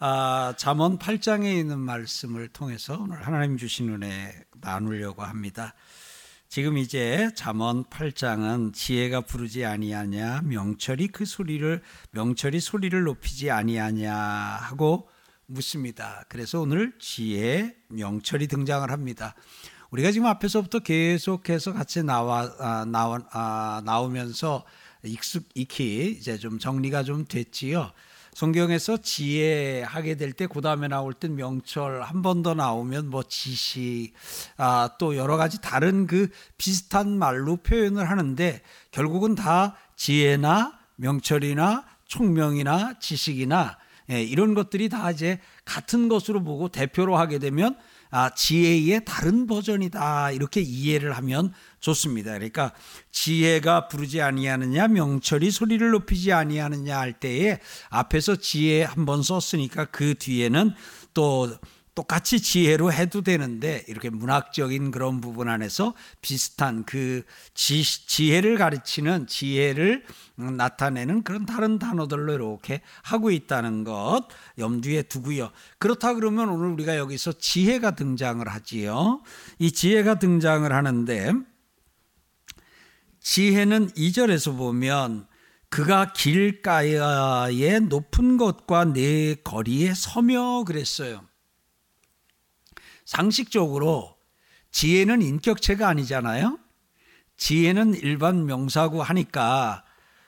아, 잠언 8장에 있는 말씀을 통해서 오늘 하나님 주신 은혜 나누려고 합니다. 지금 이제 잠언 8장은 지혜가 부르지 아니하냐 명철이 그 소리를 명철이 소리를 높이지 아니하냐 하고 묻습니다. 그래서 오늘 지혜 명철이 등장을 합니다. 우리가 지금 앞에서부터 계속해서 같이 나와 아, 나와 아, 나오면서 익숙 익히 이제 좀 정리가 좀 됐지요. 성경에서 지혜하게 될 때 그 다음에 나올 땐 명철 한 번 더 나오면 뭐 지식 아, 또 여러 가지 다른 그 비슷한 말로 표현을 하는데 결국은 다 지혜나 명철이나 총명이나 지식이나 예, 이런 것들이 다 이제 같은 것으로 보고 대표로 하게 되면 아, 지혜의 다른 버전이다 이렇게 이해를 하면 좋습니다. 그러니까 지혜가 부르지 아니하느냐 명철이 소리를 높이지 아니하느냐 할 때에 앞에서 지혜 한 번 썼으니까 그 뒤에는 또 똑같이 지혜로 해도 되는데 이렇게 문학적인 그런 부분 안에서 비슷한 그 지, 지혜를 가르치는 지혜를 나타내는 그런 다른 단어들로 이렇게 하고 있다는 것 염두에 두고요. 그렇다 그러면 오늘 우리가 여기서 지혜가 등장을 하지요. 이 지혜가 등장을 하는데 지혜는 2절에서 보면 그가 길가에 높은 것과 내 거리에 서며 그랬어요. 상식적으로 지혜는 인격체가 아니잖아요. 지혜는 일반 명사고 하니까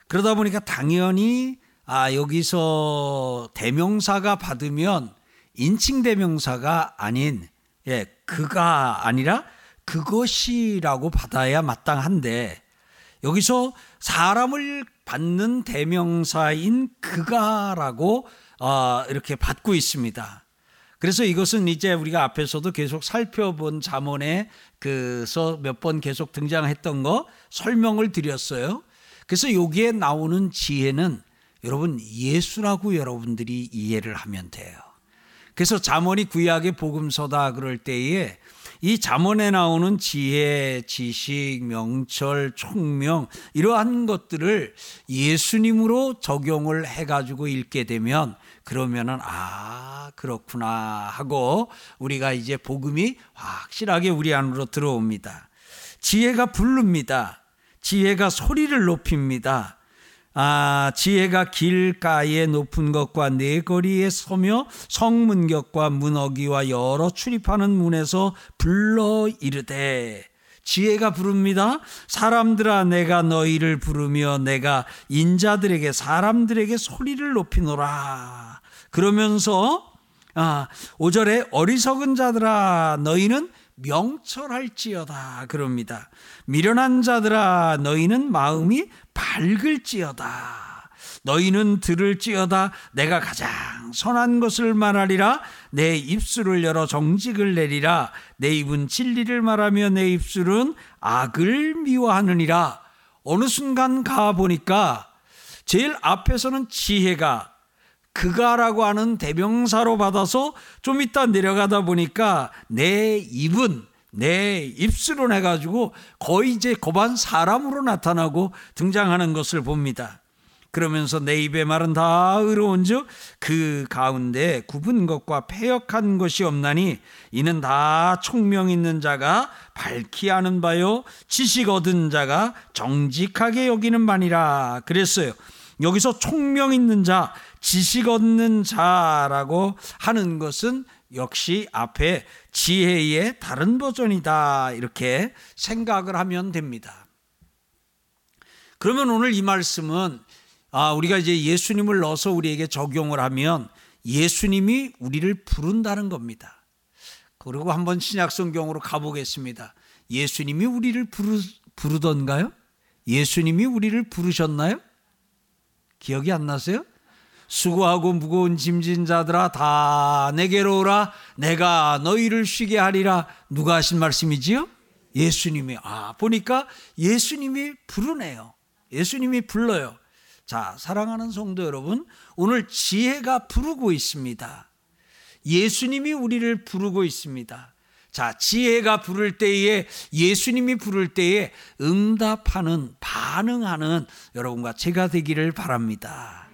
그러다 보니까 당연히 아 여기서 대명사가 받으면 인칭 대명사가 아닌 예 그가 아니라 그것이라고 받아야 마땅한데 여기서 사람을 받는 대명사인 그가라고 어, 이렇게 받고 있습니다. 그래서 이것은 이제 우리가 앞에서도 계속 살펴본 자문에 그서 몇 번 계속 등장했던 거 설명을 드렸어요. 그래서 여기에 나오는 지혜는 여러분 예수라고 여러분들이 이해를 하면 돼요. 그래서 자문이 구약의 복음서다 그럴 때에 이 잠언에 나오는 지혜, 지식, 명철, 총명 이러한 것들을 예수님으로 적용을 해가지고 읽게 되면 그러면은 아 그렇구나 하고 우리가 이제 복음이 확실하게 우리 안으로 들어옵니다. 지혜가 부릅니다. 지혜가 소리를 높입니다. 아, 지혜가 길가에 높은 것과 내거리에 서며 성문격과 문어기와 여러 출입하는 문에서 불러 이르되 지혜가 부릅니다. 사람들아 내가 너희를 부르며 내가 인자들에게 사람들에게 소리를 높이노라. 그러면서 아, 5절에 어리석은 자들아 너희는 명철할지어다 그럽니다. 미련한 자들아 너희는 마음이 밝을지어다. 너희는 들을지어다 내가 가장 선한 것을 말하리라 내 입술을 열어 정직을 내리라 내 입은 진리를 말하며 내 입술은 악을 미워하느니라 어느 순간 가 보니까 제일 앞에서는 지혜가 그가라고 하는 대명사로 받아서 좀 이따 내려가다 보니까 내 입은 내 입술은 해가지고 거의 이제 거반 사람으로 나타나고 등장하는 것을 봅니다. 그러면서 내 입의 말은 다 의로운 즉 그 가운데 굽은 것과 패역한 것이 없나니 이는 다 총명 있는 자가 밝히 아는 바요 지식 얻은 자가 정직하게 여기는 바니라 그랬어요. 여기서 총명 있는 자, 지식 얻는 자라고 하는 것은 역시 앞에 지혜의 다른 버전이다. 이렇게 생각을 하면 됩니다. 그러면 오늘 이 말씀은 아, 우리가 이제 예수님을 넣어서 우리에게 적용을 하면 예수님이 우리를 부른다는 겁니다. 그리고 한번 신약 성경으로 가보겠습니다. 예수님이 우리를 부르, 부르던가요? 예수님이 우리를 부르셨나요? 기억이 안 나세요? 수고하고 무거운 짐진 자들아 다 내게로 오라 내가 너희를 쉬게 하리라 누가 하신 말씀이지요? 예수님이 아 보니까 예수님이 부르네요. 예수님이 불러요. 자, 사랑하는 성도 여러분, 오늘 지혜가 부르고 있습니다. 예수님이 우리를 부르고 있습니다. 자, 지혜가 부를 때에 예수님이 부를 때에 응답하는 반응하는 여러분과 제가 되기를 바랍니다.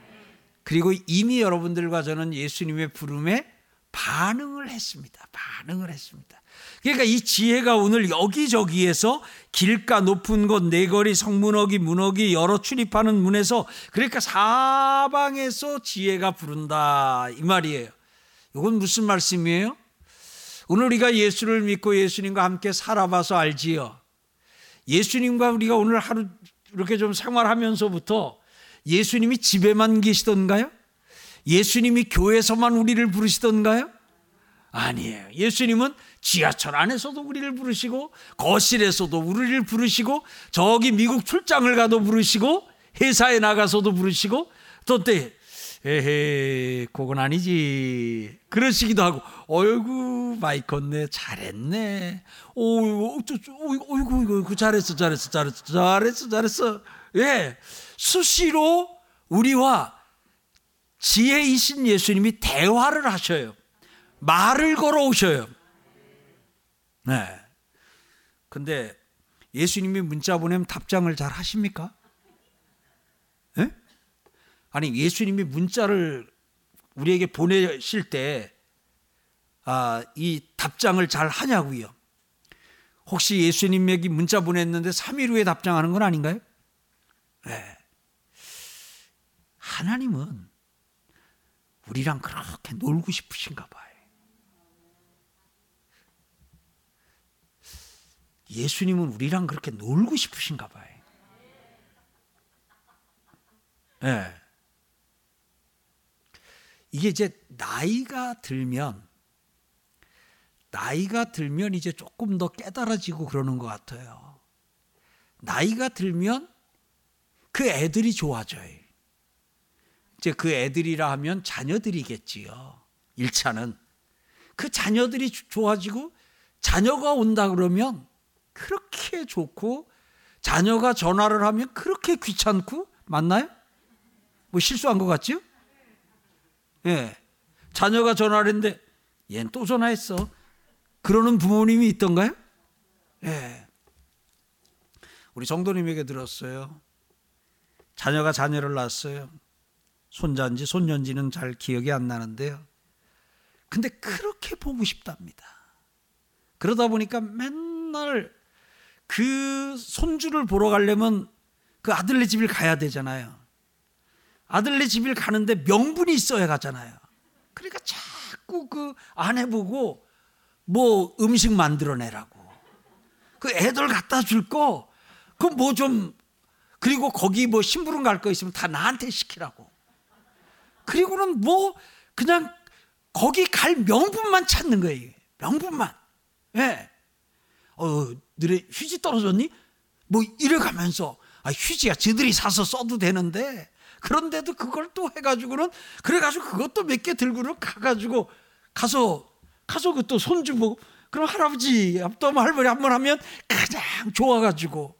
그리고 이미 여러분들과 저는 예수님의 부름에 반응을 했습니다. 반응을 했습니다. 그러니까 이 지혜가 오늘 여기저기에서 길가 높은 곳 네거리 성문어기 문어기 여러 출입하는 문에서 그러니까 사방에서 지혜가 부른다 이 말이에요. 이건 무슨 말씀이에요? 오늘 우리가 예수를 믿고 예수님과 함께 살아봐서 알지요. 예수님과 우리가 오늘 하루 이렇게 좀 생활하면서부터 예수님이 집에만 계시던가요? 예수님이 교회에서만 우리를 부르시던가요? 아니에요. 예수님은 지하철 안에서도 우리를 부르시고 거실에서도 우리를 부르시고 저기 미국 출장을 가도 부르시고 회사에 나가서도 부르시고 또때 에헤 그건 아니지 그러시기도 하고 어이구 마이 컸네 잘했네 오 어이구 어이구 잘했어 잘했어 잘했어 잘했어 잘했어 예 수시로 우리와 지혜이신 예수님이 대화를 하셔요 말을 걸어 오셔요 네 근데 예수님이 문자 보내면 답장을 잘 하십니까? 예? 아니 예수님이 문자를 우리에게 보내실 때 아, 이 답장을 잘 하냐고요. 혹시 예수님에게 문자 보냈는데 3일 후에 답장하는 건 아닌가요? 네. 하나님은 우리랑 그렇게 놀고 싶으신가 봐요. 예수님은 우리랑 그렇게 놀고 싶으신가 봐요. 예. 네. 이게 이제 나이가 들면 나이가 들면 이제 조금 더 깨달아지고 그러는 것 같아요. 나이가 들면 그 애들이 좋아져요. 이제 그 애들이라 하면 자녀들이겠지요. 1차는. 그 자녀들이 좋아지고 자녀가 온다 그러면 그렇게 좋고 자녀가 전화를 하면 그렇게 귀찮고 맞나요? 뭐 실수한 것 같죠? 예. 자녀가 전화를 했는데 얘는 또 전화했어. 그러는 부모님이 있던가요? 예. 우리 정도님에게 들었어요. 자녀가 자녀를 낳았어요. 손자인지 손녀인지는 잘 기억이 안 나는데요. 근데 그렇게 보고 싶답니다. 그러다 보니까 맨날 그 손주를 보러 가려면 그 아들네 집을 가야 되잖아요. 아들네 집을 가는데 명분이 있어야 가잖아요. 그러니까 자꾸 그 아내 보고 뭐 음식 만들어내라고. 그 애들 갖다 줄 거, 그 뭐 좀, 그리고 거기 뭐 심부름 갈 거 있으면 다 나한테 시키라고. 그리고는 뭐 그냥 거기 갈 명분만 찾는 거예요. 명분만. 예. 네. 어, 너네 휴지 떨어졌니? 뭐 이래 가면서, 아, 휴지야 저들이 사서 써도 되는데, 그런데도 그걸 또 해가지고는 그래가지고 그것도 몇 개 들고는 가가지고 가서 가서 그 또 손주 보고 그럼 할아버지 또 할머니 한 번 하면 가장 좋아가지고 에,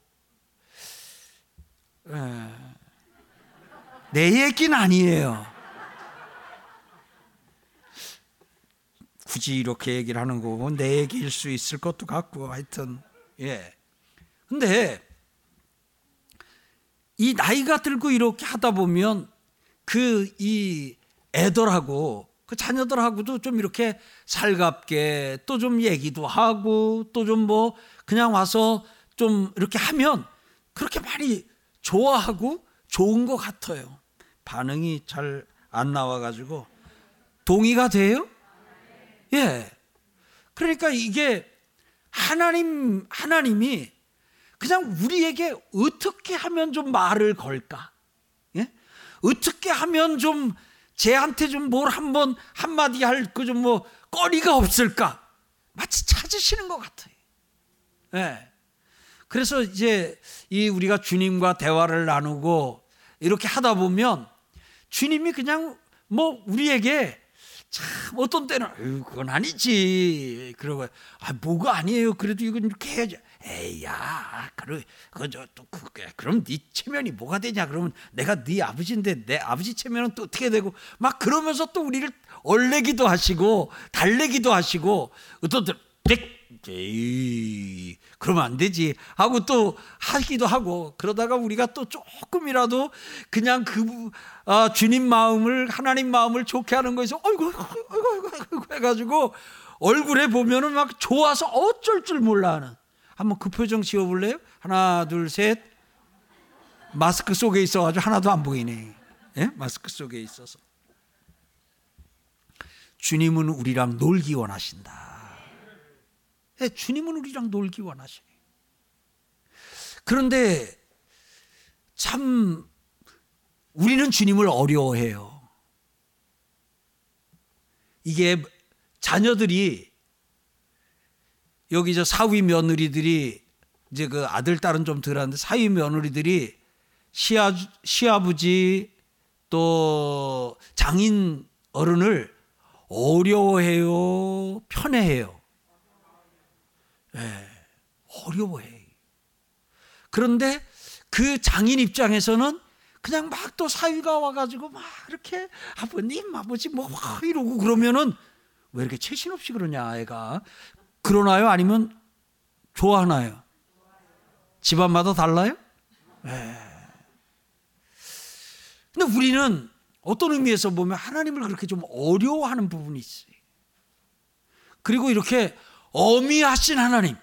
내 얘기는 아니에요. 굳이 이렇게 얘기를 하는 거고 내 얘기일 수 있을 것도 같고 하여튼 예. 근데 이 나이가 들고 이렇게 하다 보면 그 이 애들하고 그 자녀들하고도 좀 이렇게 살갑게 또 좀 얘기도 하고 또 좀 뭐 그냥 와서 좀 이렇게 하면 그렇게 많이 좋아하고 좋은 것 같아요. 반응이 잘 안 나와가지고 동의가 돼요? 예. 그러니까 이게 하나님 하나님이 그냥 우리에게 어떻게 하면 좀 말을 걸까? 예? 어떻게 하면 좀 쟤한테 좀 뭘 한번 한마디 할 그 좀뭐 거리가 없을까? 마치 찾으시는 것 같아요. 예. 그래서 이제 이 우리가 주님과 대화를 나누고 이렇게 하다 보면 주님이 그냥 뭐 우리에게 참 어떤 때는 그건 아니지 그러고 아 뭐가 아니에요 그래도 이건 이렇게 해야지 에이야, 그래, 그저 또 그게 그럼 네 체면이 뭐가 되냐? 그러면 내가 네 아버지인데 내 아버지 체면은 또 어떻게 되고 막 그러면서 또 우리를 얼레기도 하시고 달래기도 하시고 어떤 때 네. 에이, 그러면 안 되지. 하고 또 하기도 하고 그러다가 우리가 또 조금이라도 그냥 그 아, 주님 마음을 하나님 마음을 좋게 하는 거에서 어이구 어이구 어이구, 해가지고 얼굴에 보면은 막 좋아서 어쩔 줄 몰라 하는. 한번 그 표정 지어볼래요? 하나 둘 셋. 마스크 속에 있어가지고 하나도 안 보이네. 예? 마스크 속에 있어서. 주님은 우리랑 놀기 원하신다. 예, 주님은 우리랑 놀기 원하시네. 그런데 참 우리는 주님을 어려워해요. 이게 자녀들이 여기 저 사위 며느리들이 이제 그 아들 딸은 좀 덜한데 사위 며느리들이 시아 시아버지 또 장인 어른을 어려워해요, 편애해요. 네, 어려워해. 그런데 그 장인 입장에서는 그냥 막 또 사위가 와가지고 막 이렇게 아버님 아버지 뭐 이러고 그러면은 왜 이렇게 채신 없이 그러냐 애가 그러나요 아니면 좋아하나요? 집안마다 달라요? 네. 근데 우리는 어떤 의미에서 보면 하나님을 그렇게 좀 어려워하는 부분이 있어요. 그리고 이렇게 어미하신 하나님.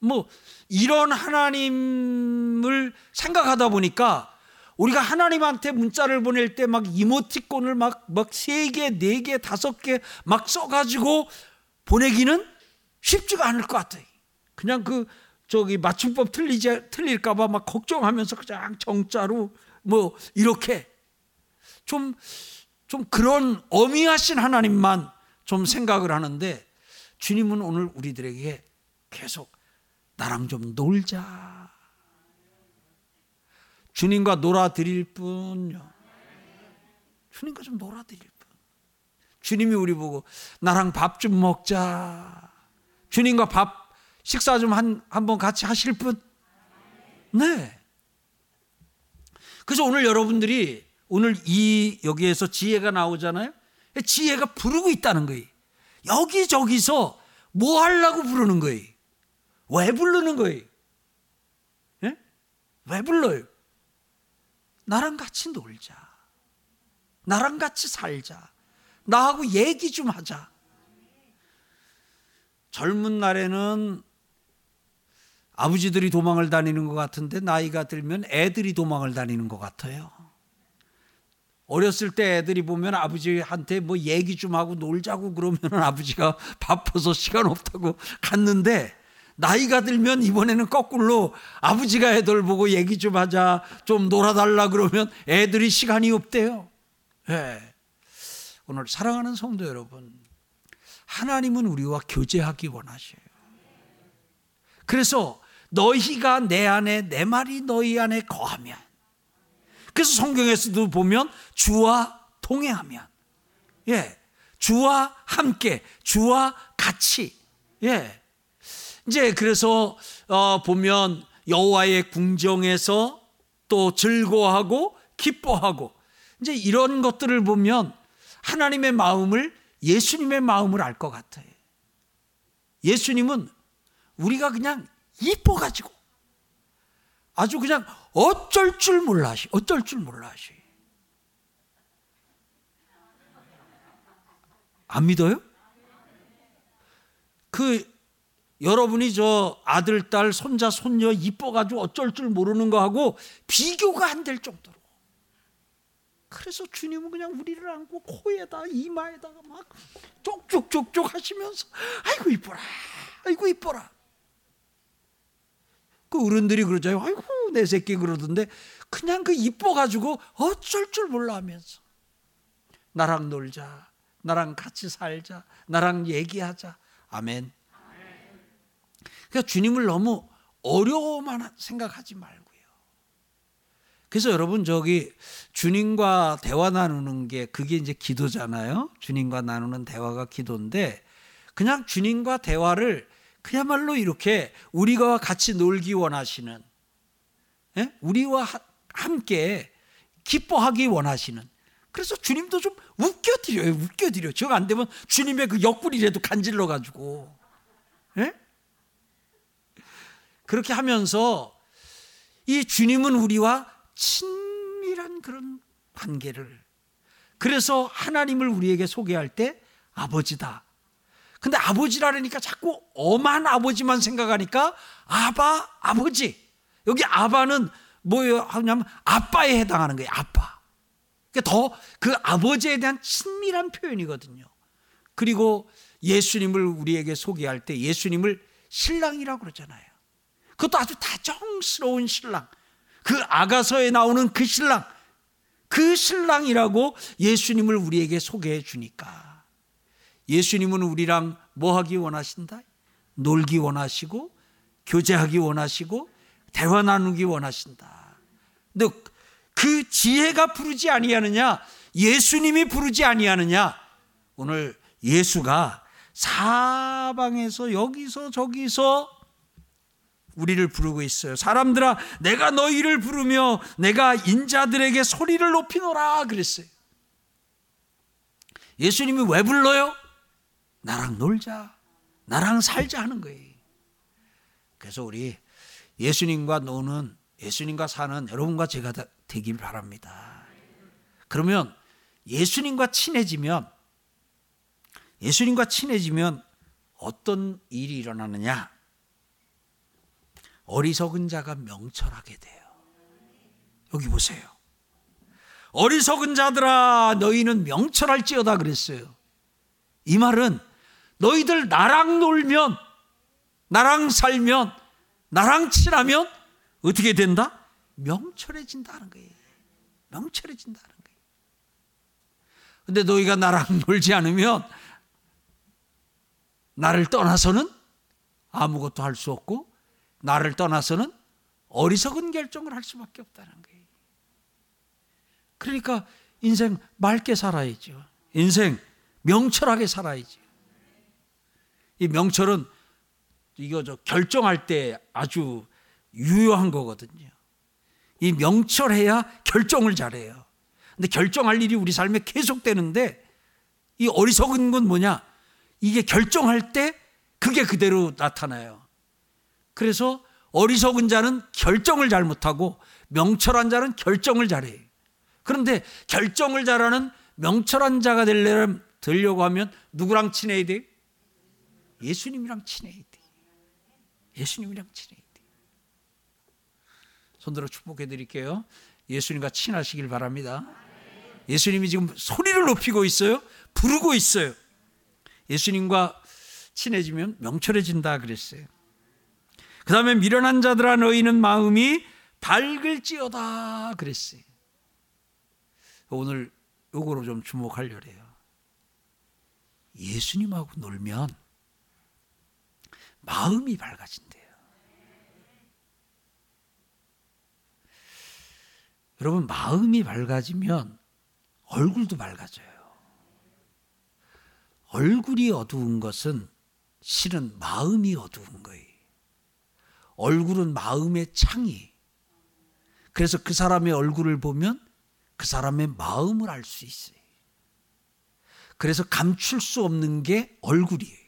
뭐 이런 하나님을 생각하다 보니까 우리가 하나님한테 문자를 보낼 때 막 이모티콘을 막 막 세 개, 네 개, 다섯 개 막 써가지고 보내기는 쉽지가 않을 것 같아요. 그냥 그 저기 맞춤법 틀리지 틀릴까봐 막 걱정하면서 그냥 정자로 뭐 이렇게 좀좀 그런 어미하신 하나님만 좀 생각을 하는데 주님은 오늘 우리들에게 계속 나랑 좀 놀자. 주님과 놀아드릴 뿐요. 주님과 좀 놀아드릴 뿐. 주님이 우리 보고 나랑 밥 좀 먹자. 주님과 밥 식사 좀 한 한번 같이 하실 분. 네. 그래서 오늘 여러분들이 오늘 이 여기에서 지혜가 나오잖아요. 지혜가 부르고 있다는 거예요. 여기저기서 뭐 하려고 부르는 거예요? 왜 부르는 거예요? 예? 왜 불러요? 나랑 같이 놀자. 나랑 같이 살자. 나하고 얘기 좀 하자. 젊은 날에는 아버지들이 도망을 다니는 것 같은데 나이가 들면 애들이 도망을 다니는 것 같아요. 어렸을 때 애들이 보면 아버지한테 뭐 얘기 좀 하고 놀자고 그러면 아버지가 바빠서 시간 없다고 갔는데 나이가 들면 이번에는 거꾸로 아버지가 애들 보고 얘기 좀 하자 좀 놀아달라 그러면 애들이 시간이 없대요. 네. 오늘 사랑하는 성도 여러분 하나님은 우리와 교제하기 원하셔요. 그래서 너희가 내 안에 내 말이 너희 안에 거하면 그래서 성경에서도 보면 주와 동행하면 예. 주와 함께 주와 같이 예. 이제 그래서 어 보면 여호와의 궁정에서 또 즐거워하고 기뻐하고 이제 이런 것들을 보면 하나님의 마음을 예수님의 마음을 알 것 같아요. 예수님은 우리가 그냥 이뻐 가지고 아주 그냥 어쩔 줄 몰라 하시, 어쩔 줄 몰라 하시. 안 믿어요? 그 여러분이 저 아들, 딸, 손자, 손녀 이뻐가지고 어쩔 줄 모르는 거하고 비교가 안 될 정도로. 그래서 주님은 그냥 우리를 안고 코에다 이마에다가 막 쪽쪽쪽쪽 하시면서 아이고 이뻐라, 아이고 이뻐라. 그 어른들이 그러잖아요. 아이고 내 새끼 그러던데 그냥 그 이뻐가지고 어쩔 줄 몰라 하면서 나랑 놀자, 나랑 같이 살자, 나랑 얘기하자. 아멘. 그러니까 주님을 너무 어려워만 생각하지 말고요. 그래서 여러분 저기 주님과 대화 나누는 게 그게 이제 기도잖아요. 주님과 나누는 대화가 기도인데 그냥 주님과 대화를 그야말로 이렇게 우리가 같이 놀기 원하시는 예? 우리와 함께 기뻐하기 원하시는 그래서 주님도 좀 웃겨드려요. 웃겨드려. 정안 되면 주님의 그 옆구리라도 간질러 가지고. 예? 그렇게 하면서 이 주님은 우리와 친밀한 그런 관계를 그래서 하나님을 우리에게 소개할 때 아버지다. 근데 아버지라니까 자꾸 엄한 아버지만 생각하니까 아바 아버지. 여기 아바는 뭐예요? 하냐면 아빠에 해당하는 거예요. 아빠. 더그 아버지에 대한 친밀한 표현이거든요. 그리고 예수님을 우리에게 소개할 때 예수님을 신랑이라고 그러잖아요. 그것도 아주 다정스러운 신랑. 그 아가서에 나오는 그 신랑. 그 신랑이라고 예수님을 우리에게 소개해 주니까. 예수님은 우리랑 뭐 하기 원하신다? 놀기 원하시고, 교제하기 원하시고, 대화 나누기 원하신다. 근데 그 지혜가 부르지 아니하느냐? 예수님이 부르지 아니하느냐? 오늘 예수가 사방에서 여기서 저기서 우리를 부르고 있어요. 사람들아, 내가 너희를 부르며 내가 인자들에게 소리를 높이노라 그랬어요. 예수님이 왜 불러요? 나랑 놀자. 나랑 살자 하는 거예요. 그래서 우리 예수님과 노는 예수님과 사는 여러분과 제가 되길 바랍니다. 그러면 예수님과 친해지면 예수님과 친해지면 어떤 일이 일어나느냐? 어리석은 자가 명철하게 돼요. 여기 보세요. 어리석은 자들아 너희는 명철할지어다 그랬어요. 이 말은 너희들 나랑 놀면 나랑 살면 나랑 친하면 어떻게 된다? 명철해진다는 거예요. 명철해진다는 거예요. 근데 너희가 나랑 놀지 않으면 나를 떠나서는 아무것도 할 수 없고 나를 떠나서는 어리석은 결정을 할 수밖에 없다는 거예요. 그러니까 인생 맑게 살아야죠. 인생 명철하게 살아야죠. 이 명철은 이거 저 결정할 때 아주 유효한 거거든요. 이 명철해야 결정을 잘해요. 근데 결정할 일이 우리 삶에 계속되는데 이 어리석은 건 뭐냐? 이게 결정할 때 그게 그대로 나타나요. 그래서 어리석은 자는 결정을 잘 못하고 명철한 자는 결정을 잘해요. 그런데 결정을 잘하는 명철한 자가 되려고 하면 누구랑 친해야 돼? 예수님이랑 친해야 돼. 예수님이랑 친해야 돼. 손들어 축복해 드릴게요. 예수님과 친하시길 바랍니다. 예수님이 지금 소리를 높이고 있어요. 부르고 있어요. 예수님과 친해지면 명철해진다 그랬어요. 그 다음에 미련한 자들아 너희는 마음이 밝을지어다 그랬어요. 오늘 요거로 좀 주목하려래요. 예수님하고 놀면 마음이 밝아진대요. 여러분 마음이 밝아지면 얼굴도 밝아져요. 얼굴이 어두운 것은 실은 마음이 어두운 거예요. 얼굴은 마음의 창이. 그래서 그 사람의 얼굴을 보면 그 사람의 마음을 알 수 있어요. 그래서 감출 수 없는 게 얼굴이에요.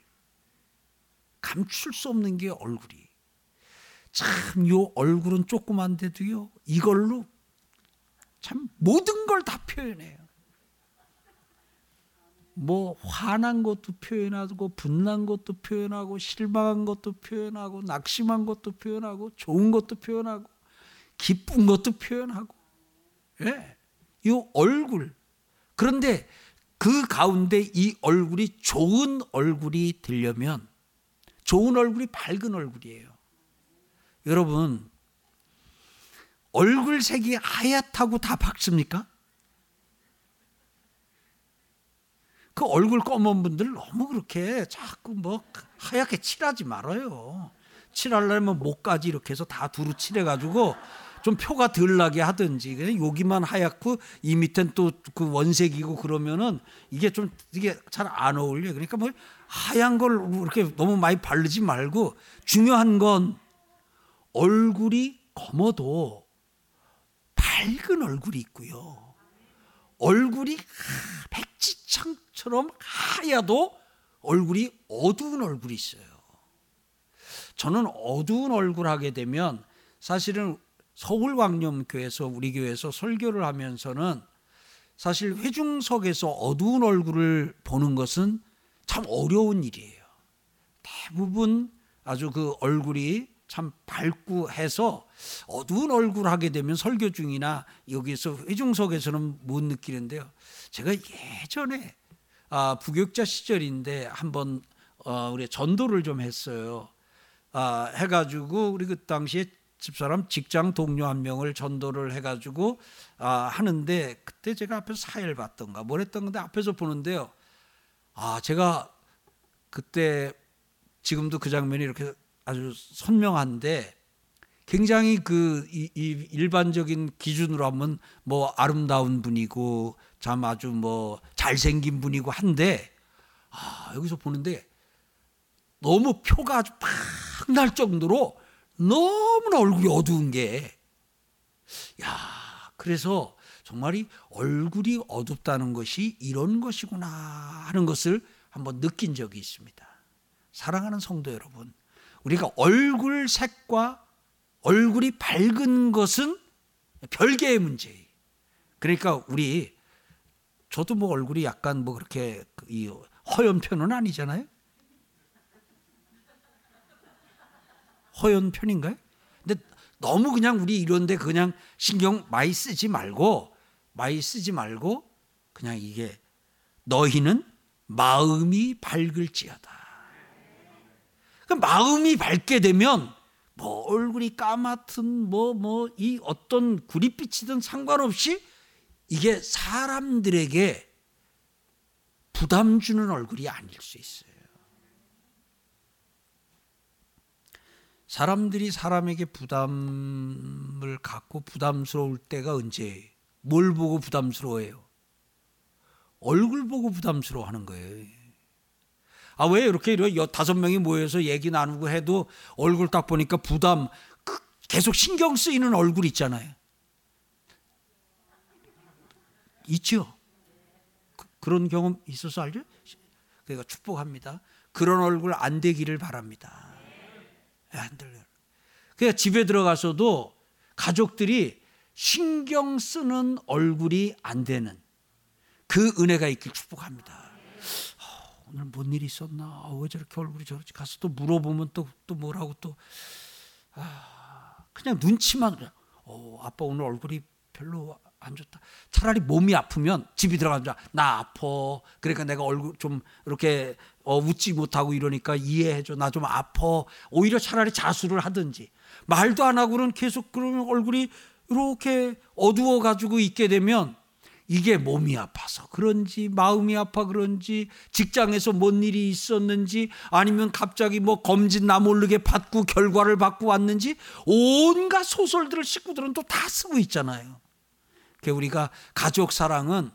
감출 수 없는 게 얼굴이. 참, 요 얼굴은 조그만데도요, 이걸로 참 모든 걸 다 표현해요. 뭐 화난 것도 표현하고 분난 것도 표현하고 실망한 것도 표현하고 낙심한 것도 표현하고 좋은 것도 표현하고 기쁜 것도 표현하고 예. 이 얼굴 그런데 그 가운데 이 얼굴이 좋은 얼굴이 되려면 좋은 얼굴이 밝은 얼굴이에요. 여러분 얼굴 색이 하얗다고 다 밝습니까? 그 얼굴 검은 분들 너무 그렇게 자꾸 뭐 하얗게 칠하지 말아요. 칠하려면 목까지 이렇게 해서 다 두루 칠해가지고 좀 표가 덜 나게 하든지 여기만 하얗고 이 밑엔 또 그 원색이고 그러면은 이게 좀 이게 잘 안 어울려. 그러니까 뭐 하얀 걸 이렇게 너무 많이 바르지 말고 중요한 건 얼굴이 검어도 밝은 얼굴이 있고요. 얼굴이 백지창처럼 하야도 얼굴이 어두운 얼굴이 있어요. 저는 어두운 얼굴 하게 되면 사실은 서울 광염교회에서 우리 교회에서 설교를 하면서는 사실 회중석에서 어두운 얼굴을 보는 것은 참 어려운 일이에요. 대부분 아주 그 얼굴이 참 밝고 해서 어두운 얼굴 하게 되면 설교 중이나 여기서 회중석에서는 못 느끼는데요. 제가 예전에 아, 부교육자 시절인데 한번 어, 우리 전도를 좀 했어요. 아, 해가지고 우리 그 당시에 집사람 직장 동료 한 명을 전도를 해가지고 아, 하는데 그때 제가 앞에서 사회를 봤던가 뭘 했던 건데 앞에서 보는데요. 아 제가 그때 지금도 그 장면이 이렇게 아주 선명한데 굉장히 그 이, 이 일반적인 기준으로 하면 뭐 아름다운 분이고 참 아주 뭐 잘생긴 분이고 한데 아 여기서 보는데 너무 표가 아주 팍 날 정도로 너무나 얼굴이 어두운 게, 야, 그래서 정말 이 얼굴이 어둡다는 것이 이런 것이구나 하는 것을 한번 느낀 적이 있습니다. 사랑하는 성도 여러분, 우리가 얼굴 색과 얼굴이 밝은 것은 별개의 문제예요. 그러니까 우리 저도 뭐 얼굴이 약간 뭐 그렇게 이 허연 편은 아니잖아요. 허연 편인가요? 근데 너무 그냥 우리 이런데 그냥 신경 많이 쓰지 말고 많이 쓰지 말고 그냥 이게 너희는 마음이 밝을지어다. 그 마음이 밝게 되면 뭐 얼굴이 까맣든 뭐 뭐 이 어떤 구릿빛이든 상관없이 이게 사람들에게 부담 주는 얼굴이 아닐 수 있어요. 사람들이 사람에게 부담을 갖고 부담스러울 때가 언제예요? 뭘 보고 부담스러워해요? 얼굴 보고 부담스러워 하는 거예요. 아, 왜 이렇게 다섯 명이 모여서 얘기 나누고 해도 얼굴 딱 보니까 부담, 그 계속 신경 쓰이는 얼굴 있잖아요. 있죠? 그, 런 경험 있어서 알죠? 그러니까 축복합니다. 그런 얼굴 안 되기를 바랍니다. 안 들려요. 그러니까 집에 들어가서도 가족들이 신경 쓰는 얼굴이 안 되는 그 은혜가 있길 축복합니다. 아, 오늘 뭔 일이 있었나? 아, 왜 저렇게 얼굴이 저렇지? 가서 또 물어보면 또, 또 뭐라고 또, 아, 그냥 눈치만, 어, 아빠 오늘 얼굴이 별로 안 좋다. 차라리 몸이 아프면 집이 들어가자. 나 아파. 그러니까 내가 얼굴 좀 이렇게 어, 웃지 못하고 이러니까 이해해줘. 나 좀 아파. 오히려 차라리 자수를 하든지. 말도 안 하고는 계속 그러면 얼굴이 이렇게 어두워 가지고 있게 되면 이게 몸이 아파서 그런지 마음이 아파 그런지 직장에서 뭔 일이 있었는지 아니면 갑자기 뭐 검진 나 모르게 받고 결과를 받고 왔는지 온갖 소설들을 식구들은 또 다 쓰고 있잖아요. 우리가 가족 사랑은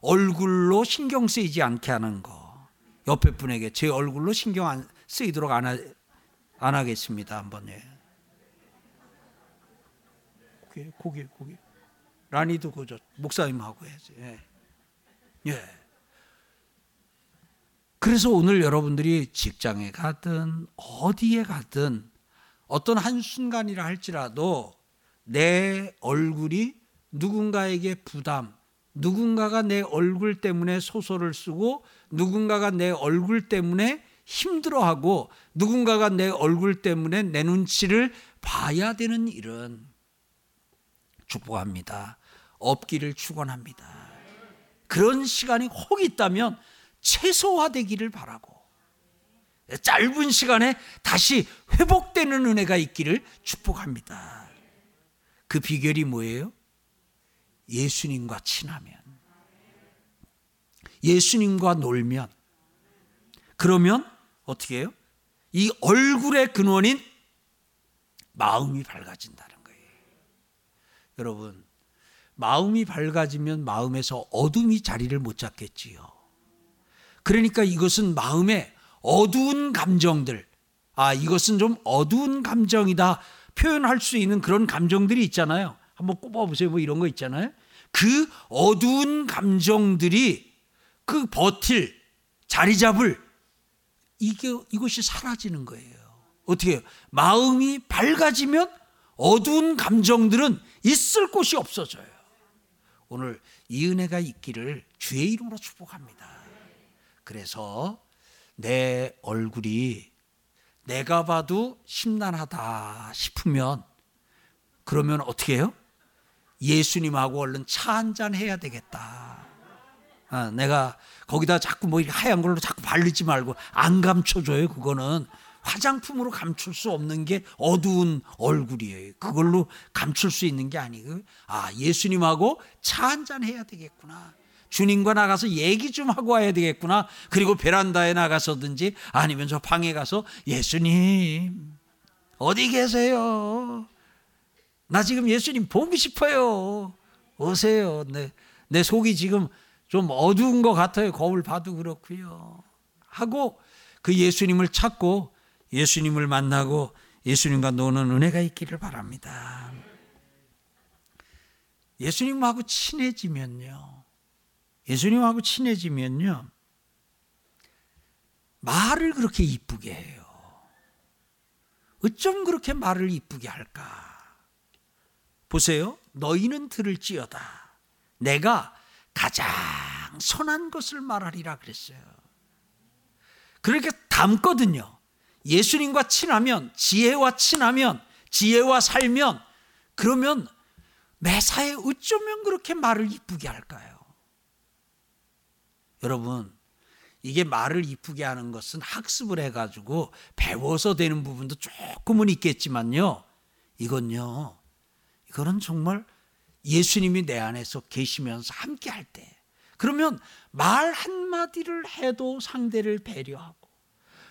얼굴로 신경 쓰이지 않게 하는 거. 옆에 분에게 제 얼굴로 신경 안 쓰이도록 안, 하, 안 하겠습니다. 한번 예. 고개 고개 고개. 라니도 그저 목사님하고 해야지. 예. 예. 그래서 오늘 여러분들이 직장에 가든 어디에 가든 어떤 한 순간이라 할지라도 내 얼굴이 누군가에게 부담, 누군가가 내 얼굴 때문에 소설을 쓰고 누군가가 내 얼굴 때문에 힘들어하고 누군가가 내 얼굴 때문에 내 눈치를 봐야 되는 일은 축복합니다. 없기를 축원합니다. 그런 시간이 혹 있다면 최소화되기를 바라고 짧은 시간에 다시 회복되는 은혜가 있기를 축복합니다. 그 비결이 뭐예요? 예수님과 친하면, 예수님과 놀면, 그러면 어떻게 해요? 이 얼굴의 근원인 마음이 밝아진다는 거예요. 여러분, 마음이 밝아지면 마음에서 어둠이 자리를 못 잡겠지요. 그러니까 이것은 마음의 어두운 감정들, 아, 이것은 좀 어두운 감정이다 표현할 수 있는 그런 감정들이 있잖아요. 한번 꼽아보세요. 뭐 이런 거 있잖아요. 그 어두운 감정들이 그 버틸 자리 잡을 이게 이것이 사라지는 거예요. 어떻게 마음이 밝아지면 어두운 감정들은 있을 곳이 없어져요. 오늘 이 은혜가 있기를 주의 이름으로 축복합니다. 그래서 내 얼굴이 내가 봐도 심란하다 싶으면 그러면 어떻게 해요? 예수님하고 얼른 차 한잔 해야 되겠다. 아, 내가 거기다 자꾸 뭐 하얀 걸로 자꾸 바르지 말고 안 감춰줘요. 그거는 화장품으로 감출 수 없는 게 어두운 얼굴이에요. 그걸로 감출 수 있는 게 아니고 아 예수님하고 차 한잔 해야 되겠구나. 주님과 나가서 얘기 좀 하고 와야 되겠구나. 그리고 베란다에 나가서든지 아니면 저 방에 가서 예수님 어디 계세요? 나 지금 예수님 보고 싶어요. 오세요. 내, 내 속이 지금 좀 어두운 것 같아요. 거울 봐도 그렇고요. 하고 그 예수님을 찾고 예수님을 만나고 예수님과 노는 은혜가 있기를 바랍니다. 예수님하고 친해지면요. 예수님하고 친해지면요. 말을 그렇게 이쁘게 해요. 어쩜 그렇게 말을 이쁘게 할까? 보세요. 너희는 들을지어다. 내가 가장 선한 것을 말하리라 그랬어요. 그렇게 담거든요. 예수님과 친하면, 지혜와 친하면, 지혜와 살면, 그러면 매사에 어쩌면 그렇게 말을 이쁘게 할까요? 여러분, 이게 말을 이쁘게 하는 것은 학습을 해가지고 배워서 되는 부분도 조금은 있겠지만요. 이건요, 이거는 정말 예수님이 내 안에서 계시면서 함께 할 때, 그러면 말 한마디를 해도 상대를 배려하고,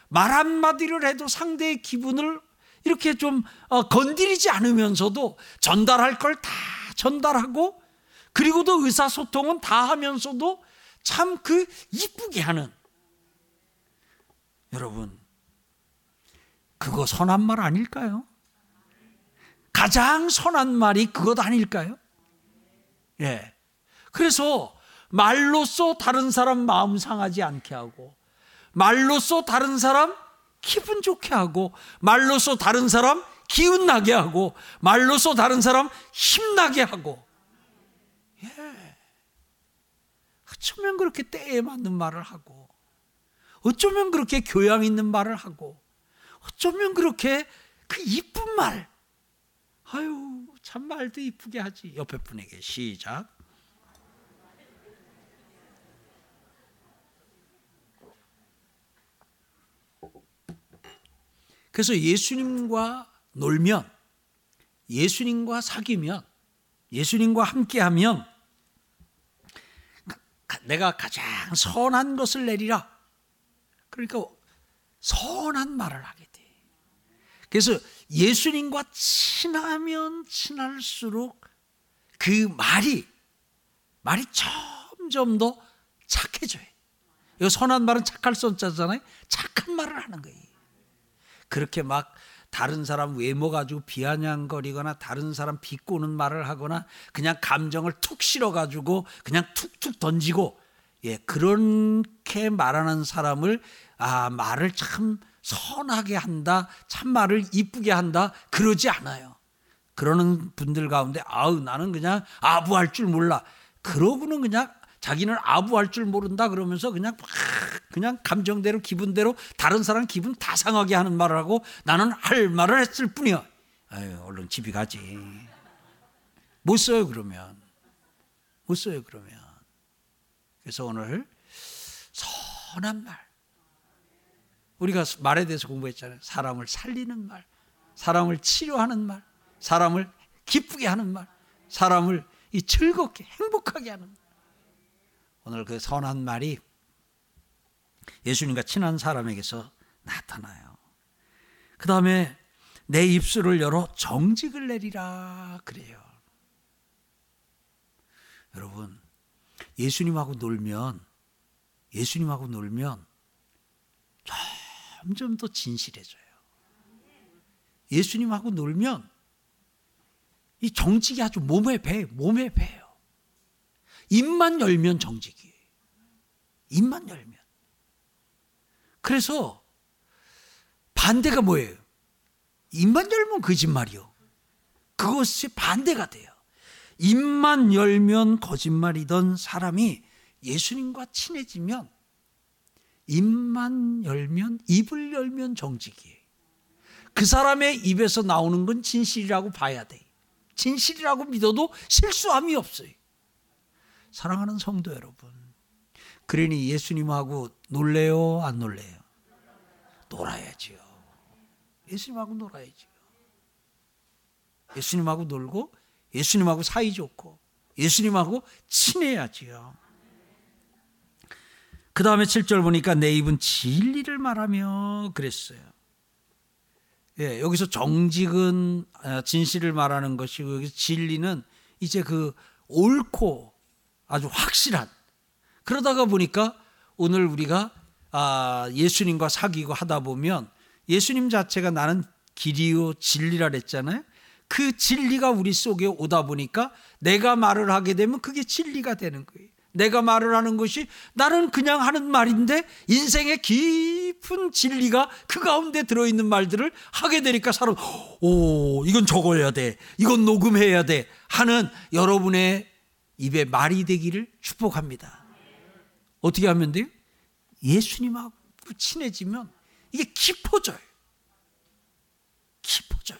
말 한마디를 해도 상대의 기분을 이렇게 좀 어, 건드리지 않으면서도 전달할 걸 다 전달하고 그리고도 의사소통은 다 하면서도 참 그 이쁘게 하는 여러분 그거 선한 말 아닐까요? 가장 선한 말이 그것 아닐까요? 예. 그래서 말로써 다른 사람 마음 상하지 않게 하고 말로써 다른 사람 기분 좋게 하고 말로써 다른 사람 기운 나게 하고 말로써 다른 사람 힘나게 하고 예. 어쩌면 그렇게 때에 맞는 말을 하고 어쩌면 그렇게 교양 있는 말을 하고 어쩌면 그렇게 그 이쁜 말 아유 참 말도 이쁘게 하지 옆에 분에게 시작 그래서 예수님과 놀면, 예수님과 사귀면, 예수님과 함께하면 내가 가장 선한 것을 내리라. 그러니까 선한 말을 하게 돼. 그래서 예수님과 친하면 친할수록 그 말이 말이 점점 더 착해져요. 이 선한 말은 착할 son자잖아요. 착한 말을 하는 거예요. 그렇게 막 다른 사람 외모 가지고 비아냥거리거나 다른 사람 비꼬는 말을 하거나 그냥 감정을 툭 실어 가지고 그냥 툭툭 던지고 예 그렇게 말하는 사람을 아 말을 참 선하게 한다 참 말을 이쁘게 한다 그러지 않아요 그러는 분들 가운데 아우 나는 그냥 아부할 줄 몰라 그러고는 그냥 자기는 아부할 줄 모른다 그러면서 그냥 막 그냥 감정대로 기분대로 다른 사람 기분 다 상하게 하는 말을 하고 나는 할 말을 했을 뿐이야. 아유, 얼른 집에 가지. 못 써요, 그러면. 못 써요, 그러면. 그래서 오늘 선한 말. 우리가 말에 대해서 공부했잖아요. 사람을 살리는 말, 사람을 치료하는 말, 사람을 기쁘게 하는 말, 사람을 이 즐겁게 행복하게 하는 말. 오늘 그 선한 말이 예수님과 친한 사람에게서 나타나요. 그 다음에 내 입술을 열어 정직을 내리라 그래요. 여러분, 예수님하고 놀면, 예수님하고 놀면 점점 더 진실해져요. 예수님하고 놀면 이 정직이 아주 몸에 배, 몸에 배요. 입만 열면 정직이에요. 입만 열면. 그래서 반대가 뭐예요? 입만 열면 거짓말이요. 그것이 반대가 돼요. 입만 열면 거짓말이던 사람이 예수님과 친해지면 입만 열면 입을 열면 정직이에요. 그 사람의 입에서 나오는 건 진실이라고 봐야 돼. 진실이라고 믿어도 실수함이 없어요. 사랑하는 성도 여러분. 그러니 예수님하고 놀래요? 안 놀래요? 놀아야지요. 예수님하고 놀아야지요. 예수님하고 놀고 예수님하고 사이좋고 예수님하고 친해야지요. 그 다음에 7절 보니까 내 입은 진리를 말하며 그랬어요. 예, 여기서 정직은 아, 진실을 말하는 것이고 여기 진리는 이제 그 옳고 아주 확실한 그러다가 보니까 오늘 우리가 아, 예수님과 사귀고 하다 보면 예수님 자체가 나는 길이요 진리라 그랬잖아요. 그 진리가 우리 속에 오다 보니까 내가 말을 하게 되면 그게 진리가 되는 거예요. 내가 말을 하는 것이 나는 그냥 하는 말인데 인생의 깊은 진리가 그 가운데 들어있는 말들을 하게 되니까 사람, 오, 이건 적어야 돼. 이건 녹음해야 돼. 하는 여러분의 입에 말이 되기를 축복합니다. 어떻게 하면 돼요? 예수님하고 친해지면 이게 깊어져요. 깊어져요.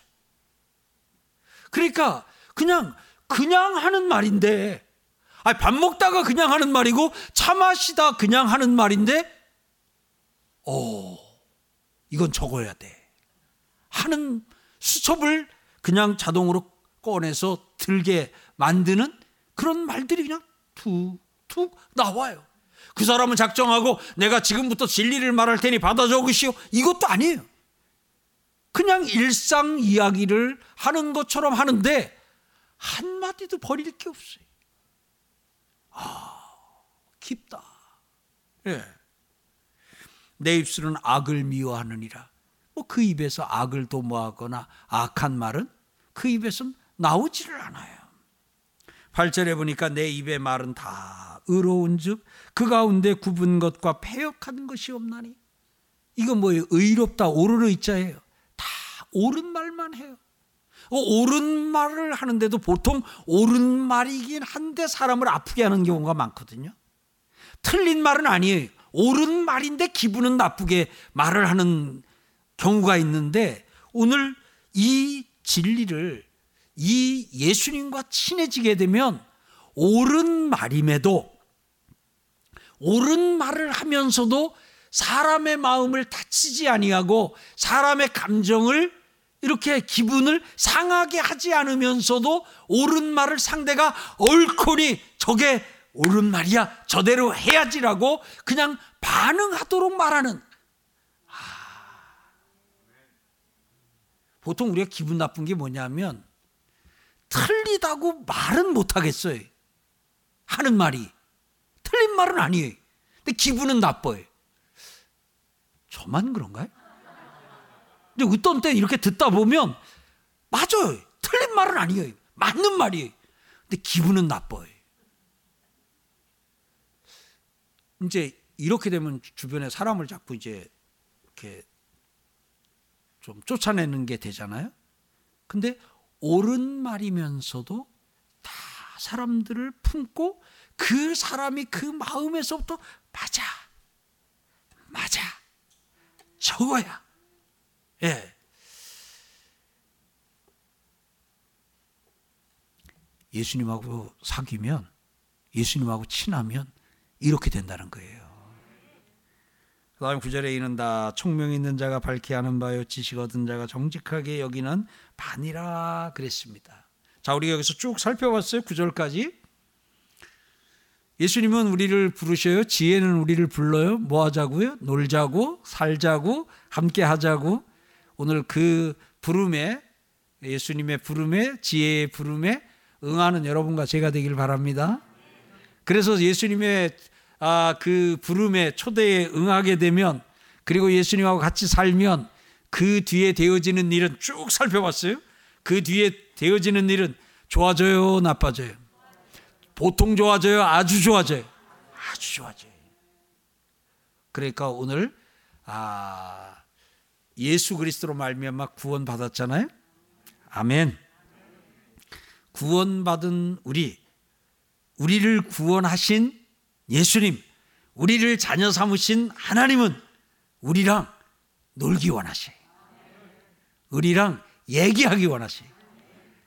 그러니까 그냥 그냥 하는 말인데 아니, 밥 먹다가 그냥 하는 말이고 차 마시다 그냥 하는 말인데 오 이건 적어야 돼 하는 수첩을 그냥 자동으로 꺼내서 들게 만드는 그런 말들이 그냥 툭툭 나와요. 그 사람은 작정하고 내가 지금부터 진리를 말할 테니 받아 적으시오. 이것도 아니에요. 그냥 일상 이야기를 하는 것처럼 하는데 한마디도 버릴 게 없어요. 아, 깊다. 예. 내 입술은 악을 미워하느니라. 뭐 그 입에서 악을 도모하거나 악한 말은 그 입에서 나오지를 않아요. 8절에 보니까 내 입의 말은 다 의로운즉 그 가운데 굽은 것과 패역한 것이 없나니 이건 뭐예요? 의롭다 오르르 있자예요. 다 옳은 말만 해요. 어, 옳은 말을 하는데도 보통 옳은 말이긴 한데 사람을 아프게 하는 경우가 많거든요. 틀린 말은 아니에요. 옳은 말인데 기분은 나쁘게 말을 하는 경우가 있는데 오늘 이 진리를 이 예수님과 친해지게 되면 옳은 말임에도 옳은 말을 하면서도 사람의 마음을 다치지 아니하고 사람의 감정을 이렇게 기분을 상하게 하지 않으면서도 옳은 말을 상대가 옳거니 저게 옳은 말이야 저대로 해야지라고 그냥 반응하도록 말하는. 아, 보통 우리가 기분 나쁜 게 뭐냐면 틀리다고 말은 못 하겠어요. 하는 말이. 틀린 말은 아니에요. 근데 기분은 나빠요. 저만 그런가요? 근데 어떤 때 이렇게 듣다 보면 맞아요. 틀린 말은 아니에요. 맞는 말이에요. 근데 기분은 나빠요. 이제 이렇게 되면 주변에 사람을 자꾸 이제 이렇게 좀 쫓아내는 게 되잖아요. 근데 옳은 말이면서도 다 사람들을 품고 그 사람이 그 마음에서부터 맞아. 맞아. 저거야. 예. 예수님하고 사귀면 예수님하고 친하면 이렇게 된다는 거예요. 그 다음 구절에 이는다 총명 있는 자가 밝게 하는 바요 지식 얻은 자가 정직하게 여기는 반이라 그랬습니다. 자 우리가 여기서 쭉 살펴봤어요. 구절까지 예수님은 우리를 부르셔요. 지혜는 우리를 불러요. 뭐 하자고요? 놀자고, 살자고, 함께 하자고, 오늘 그 부름에 예수님의 부름에 지혜의 부름에 응하는 여러분과 제가 되길 바랍니다. 그래서 예수님의 아, 그 부름에 초대에 응하게 되면 그리고 예수님하고 같이 살면 그 뒤에 되어지는 일은 쭉 살펴봤어요. 그 뒤에 되어지는 일은 좋아져요, 나빠져요. 보통 좋아져요? 아주 좋아져요? 아주 좋아져요. 그러니까 오늘 아 예수 그리스도로 말미암아 구원 받았잖아요. 아멘. 구원받은 우리 우리를 구원하신 예수님, 우리를 자녀 삼으신 하나님은 우리랑 놀기 원하시. 우리랑 얘기하기 원하시.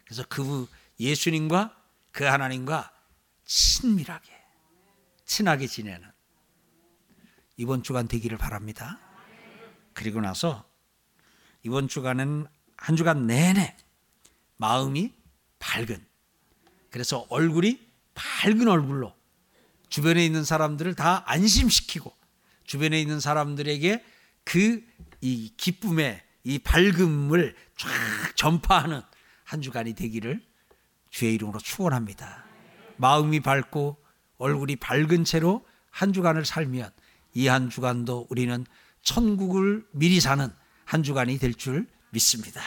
그래서 그 예수님과 그 하나님과 친밀하게 친하게 지내는 이번 주간 되기를 바랍니다. 그리고 나서 이번 주간은 한 주간 내내 마음이 밝은 그래서 얼굴이 밝은 얼굴로 주변에 있는 사람들을 다 안심시키고 주변에 있는 사람들에게 그 이 기쁨의 이 밝음을 쫙 전파하는 한 주간이 되기를 주의 이름으로 축원합니다. 마음이 밝고 얼굴이 밝은 채로 한 주간을 살면 이 한 주간도 우리는 천국을 미리 사는 한 주간이 될 줄 믿습니다.